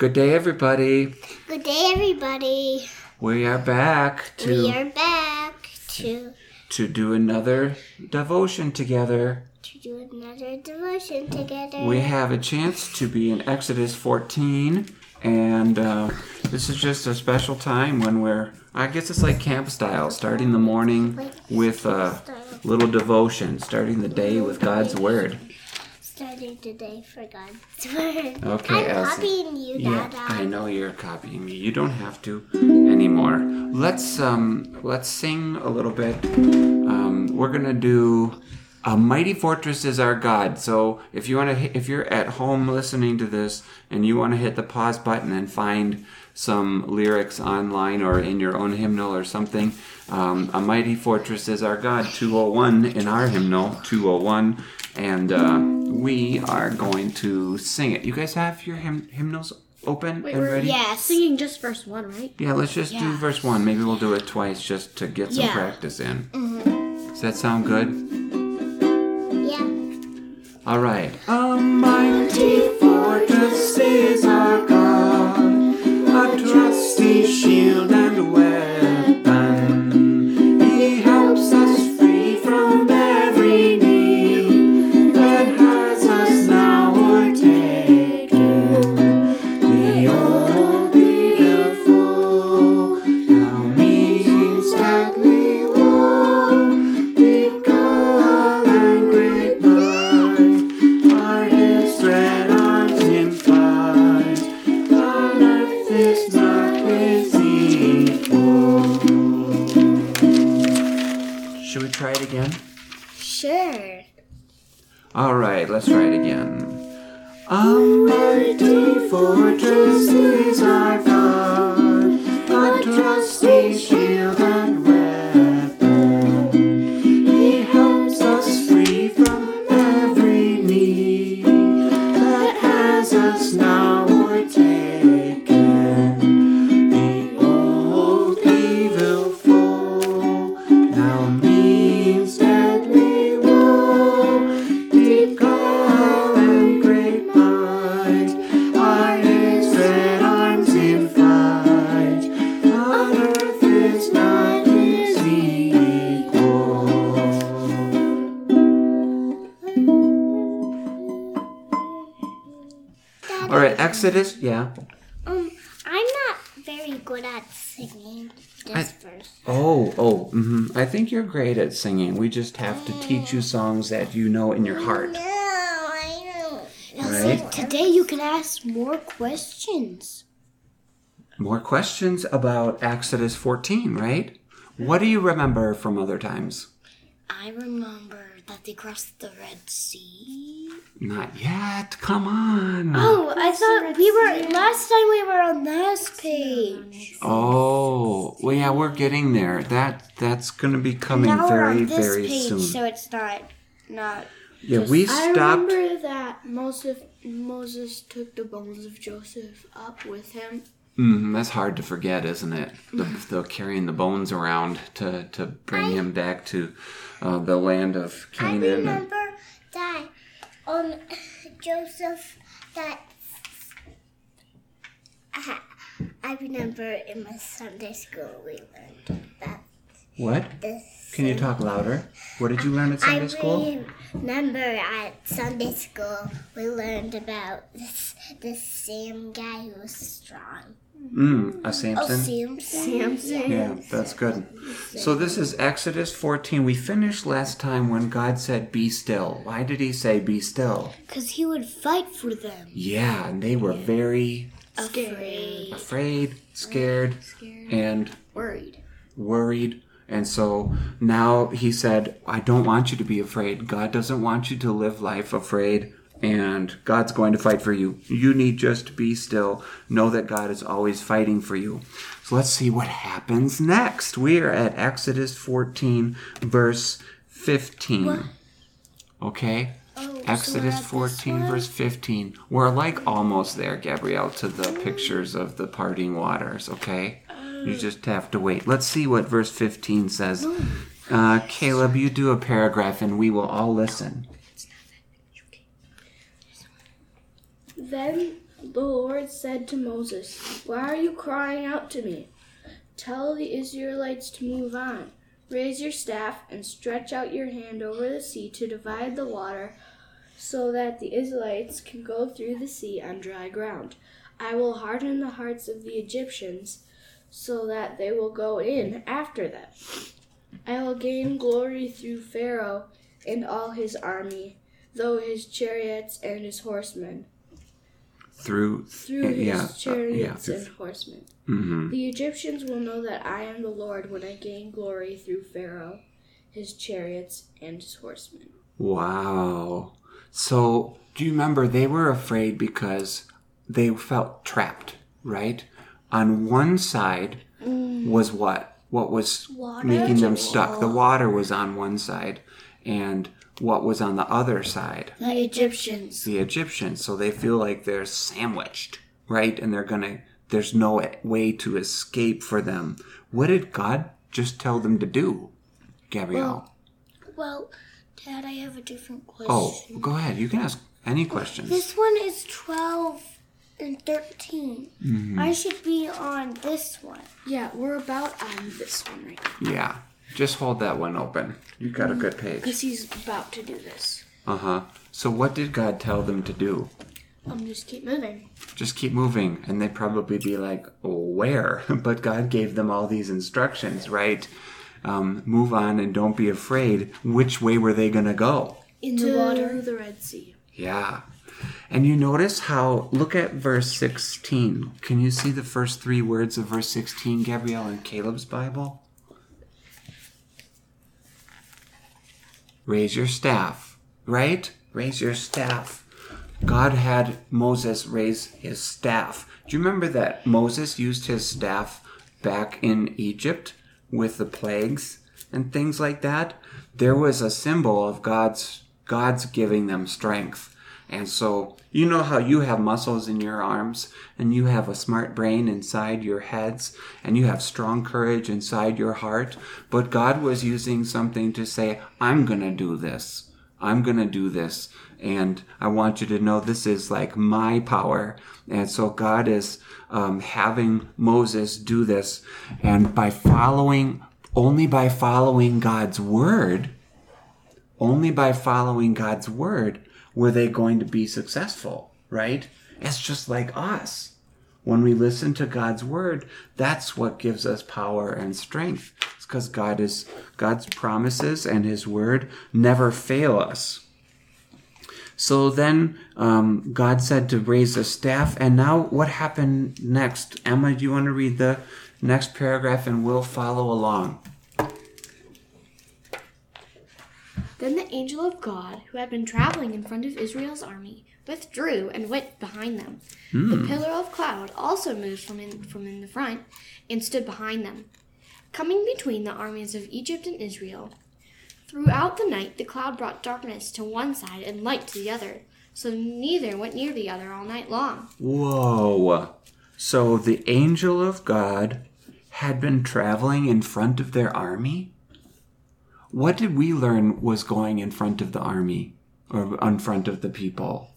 Good day, everybody. Good day, everybody. We are back to We are back to to do another devotion together. to do another devotion together. We have a chance to be in Exodus 14, and uh, this is just a special time when we're. I guess it's like camp style, starting the morning with a little devotion, starting the day with God's word. Starting today for God's word. Okay, I'm Elsie. copying you, Yeah, Dada. I know you're copying me. You don't have to anymore. Let's um let's sing a little bit. Um, we're gonna do a mighty fortress is our God. So if you want to, if you're at home listening to this and you want to hit the pause button and find some lyrics online or in your own hymnal or something, um, a mighty fortress is our God. 201 in our hymnal, 201, and uh, we are going to sing it. You guys have your hymn- hymnals open Wait, and we're ready? Yes. singing just verse one, right? Yeah, let's just do Yeah. verse one. Maybe we'll do it twice just to get some Yeah. practice in. Does that sound good? Yeah. All right. A mighty fortress is our God, a trusty shield and try it again? Sure. All right, let's try it again. A mighty fortress is our God, a trusty shield and right, Exodus. Yeah. Um, I'm not very good at singing this I- verse. Oh, oh. hmm I think you're great at singing. We just have to teach you songs that you know in your heart. No, I don't. Right? Today you can ask more questions. More questions about Exodus 14, right? What do you remember from other times? I remember that they crossed the Red Sea. Not yet. Come on. Oh, I thought we were last time we were on this page. Oh, well, yeah, we're getting there. That that's going to be coming now we're very, on this very page, soon. so it's not not. yeah, we stopped. I remember that Moses Moses took the bones of Joseph up with him. Mm, that's hard to forget, isn't it? The, the carrying the bones around to to bring him back to uh, the land of Canaan. and- remember that um Joseph that I, I remember in my Sunday school we learned that What? this Can you talk louder? What did you learn at I Sunday school? remember at Sunday school we learned about this this same guy who was strong. Mm, a Samson. Oh, Samson. Samson. Yeah, that's good. So this is Exodus 14. We finished last time when God said, Be still. Why did he say, Be still? Because he would fight for them. Yeah, and they were very Afraid. afraid, scared, and Worried. worried. And so now he said, I don't want you to be afraid. God doesn't want you to live life afraid. And God's going to fight for you. You need just to be still. Know that God is always fighting for you. So let's see what happens next. We are at Exodus 14, verse 15. Okay? Exodus 14, verse 15. We're like almost there, Gabrielle, to the pictures of the parting waters, okay? You just have to wait. Let's see what verse 15 says. Uh, Caleb, you do a paragraph and we will all listen. Then The Lord said to Moses, Why are you crying out to me? Tell the Israelites to move on. Raise your staff and stretch out your hand over the sea to divide the water so that the Israelites can go through the sea on dry ground. I will harden the hearts of the Egyptians so that they will go in after them. I will gain glory through Pharaoh and all his army, though his chariots and his horsemen. Through, Through his yeah, uh, chariots yeah. and horsemen. hmm The Egyptians will know that I am the Lord when I gain glory through Pharaoh, his chariots, and his horsemen. Wow. So, do you remember they were afraid because they felt trapped, right? On one side was what? What was making them stuck? The water was on one side, and what was on the other side? The Egyptians. The Egyptians. So they feel like they're sandwiched, right? And they're gonna. There's no way to escape for them. What did God just tell them to do, Gabrielle? Well, Dad, I have a different question. oh, go ahead. You can ask any questions. This one is 12 and 13. Mm-hmm. I should be on this one. Yeah, we're about on this one right now. Yeah. Just hold that one open. You got a good page. Because he's about to do this. Uh huh. So what did God tell them to do? Um, just keep moving. Just keep moving. And they'd probably be like, oh, where? But God gave them all these instructions, right? Um, move on and don't be afraid. Which way were they going to go? In the water. the Red Sea. Yeah. And you notice how, look at verse 16. Can you see the first three words of verse 16, Gabrielle, in Caleb's Bible? Raise your staff, right? Raise your staff. God had Moses raise his staff. Do you remember that Moses used his staff back in Egypt with the plagues and things like that? There was a symbol of God's God's giving them strength. And so, you know how you have muscles in your arms and you have a smart brain inside your heads and you have strong courage inside your heart. But God was using something to say, I'm going to do this. I'm going to do this. And I want you to know this is like my power. And so God is um, having Moses do this. And by following, only by following God's word, only by following God's word were they going to be successful, right? It's just like us. When we listen to God's word, that's what gives us power and strength. It's because God is God's promises and His word never fail us. So then um, God said to raise a staff, and now what happened next? Emma, do you want to read the next paragraph, and we'll follow along? Then the angel of God, who had been traveling in front of Israel's army, withdrew and went behind them. The hmm. pillar of cloud also moved from in, from in the front and stood behind them, coming between the armies of Egypt and Israel. Throughout the night, the cloud brought darkness to one side and light to the other, so neither went near the other all night long. Whoa. So the angel of God had been traveling in front of their army? What did we learn was going in front of the army or in front of the people?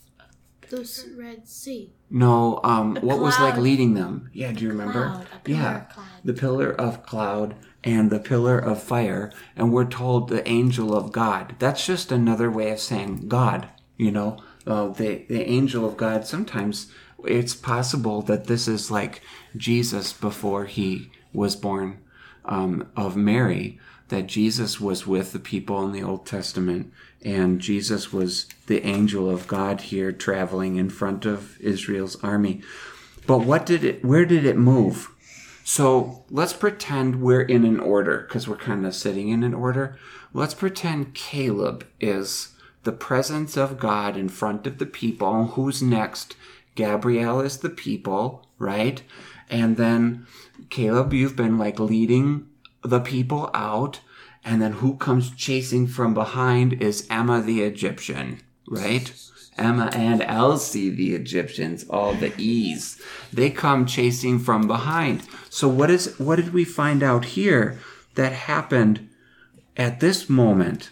The Red Sea. No, um, what was like leading them? Yeah, do you remember? cloud, yeah, the pillar of cloud and the pillar of fire, and we're told the angel of God. That's just another way of saying God. You know, uh, the the angel of God. Sometimes it's possible that this is like Jesus before he was born um, of Mary. That Jesus was with the people in the Old Testament, and Jesus was the angel of God here traveling in front of Israel's army. But what did it? Where did it move? So let's pretend we're in an order because we're kind of sitting in an order. Let's pretend Caleb is the presence of God in front of the people. Who's next? Gabrielle is the people, right? And then Caleb, you've been like leading the people out. And then who comes chasing from behind is Emma the Egyptian, right? Emma and Elsie the Egyptians, all the E's. They come chasing from behind. So what is what did we find out here that happened at this moment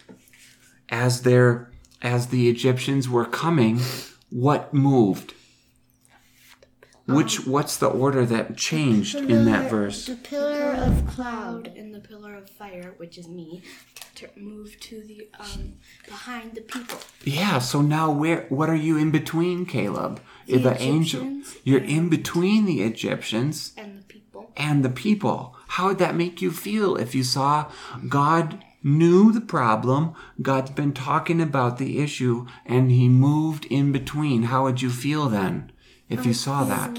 as their as the Egyptians were coming? What moved? Which what's the order that changed in that verse? The pillar of cloud and the pillar of fire, which is me, to move to the um behind the people. Yeah, so now where what are you in between, Caleb? The, angel Egyptians you're in between the Egyptians And the people. and the people. How would that make you feel if you saw God knew the problem, God's been talking about the issue, and he moved in between? How would you feel then if you saw that?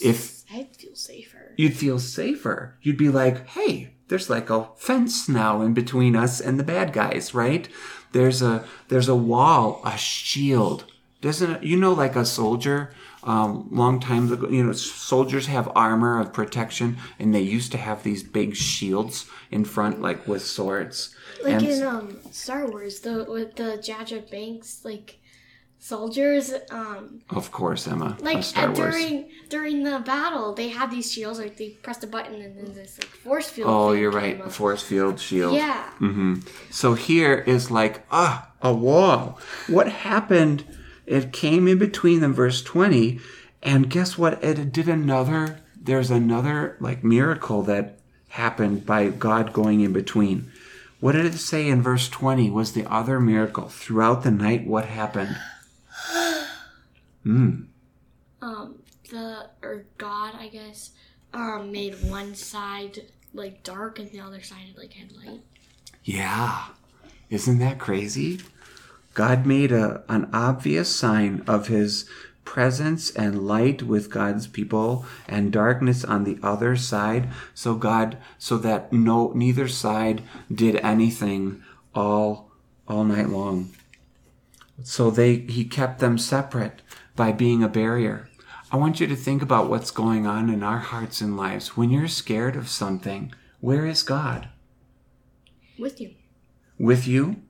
If I'd feel safer. you'd feel safer. You'd be like, hey, there's like a fence now in between us and the bad guys, right? There's a there's a wall, a shield. Doesn't it, you know like a soldier? Um, long time ago, you know, soldiers have armor of protection, and they used to have these big shields in front, like with swords. Like and in um Star Wars, the with the Jaja Banks like soldiers, um of course, Emma, like uh, Wars. during during the battle they had these shields like they pressed a button and then this like force field. Oh, you're right. up. A force field shield. Yeah. hmm So here is like, ah, a wall. What happened? It came in between them, verse 20. And guess what? It did another, there's another like miracle that happened by God going in between. What did it say in verse 20 was the other miracle? Throughout the night, what happened? Um the or God, I guess, um made one side like dark and the other side like had light. Yeah. Isn't that crazy? God made a, an obvious sign of his presence and light with God's people and darkness on the other side so God so that no neither side did anything all all night long. So they he kept them separate by being a barrier. I want you to think about what's going on in our hearts and lives. When you're scared of something, where is God? With you. with you.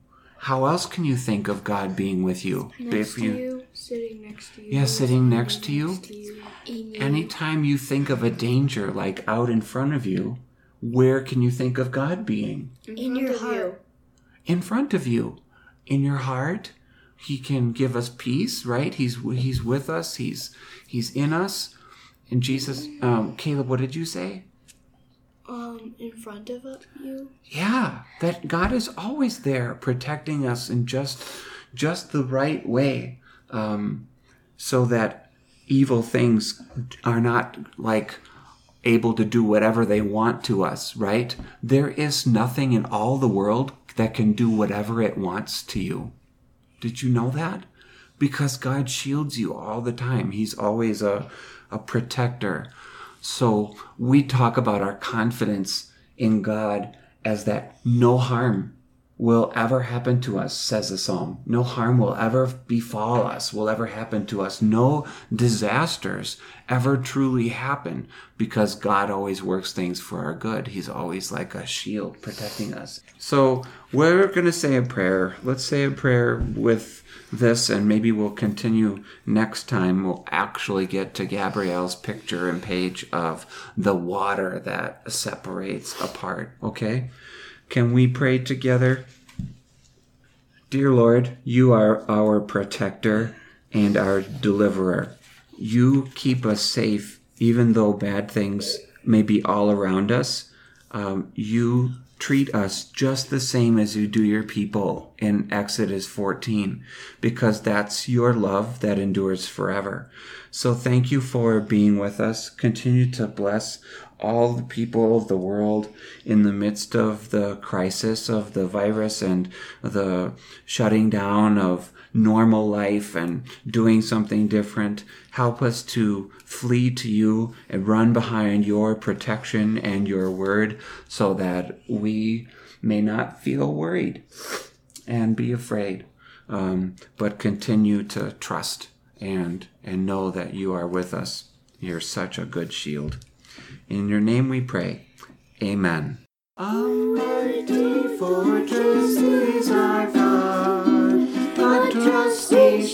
How else can you think of God being with you? Next to you, sitting next to you. Yeah, sitting next to you. to you. You. Anytime you think of a danger like out in front of you, where can you think of God being? in your heart. In front of you, in your heart. He can give us peace, right? He's he's with us. He's he's in us. And Jesus, um, Caleb, what did you say? Um, in front of you. Yeah, that God is always there protecting us in just just the right way, um, so that evil things are not like able to do whatever they want to us. Right? There is nothing in all the world that can do whatever it wants to you. Did you know that? Because God shields you all the time. He's always a a protector. So we talk about our confidence in God as that no harm will ever happen to us, says the psalm. No harm will ever befall us, will ever happen to us. No disasters ever truly happen because God always works things for our good. He's always like a shield protecting us. So we're going to say a prayer. Let's say a prayer with this and maybe we'll continue next time. We'll actually get to Gabrielle's picture and page of the water that separates apart. Okay? Can we pray together? Dear Lord, you are our protector and our deliverer. You keep us safe even though bad things may be all around us. Um, you treat us just the same as you do your people in Exodus 14 because that's your love that endures forever. So thank you for being with us. Continue to bless all the people of the world in the midst of the crisis of the virus and the shutting down of normal life and doing something different. Help us to flee to you and run behind your protection and your word so that we may not feel worried and be afraid, um, but continue to trust and and know that you are with us. You're such a good shield. In your name we pray. Amen. Fortress is our God, a trusty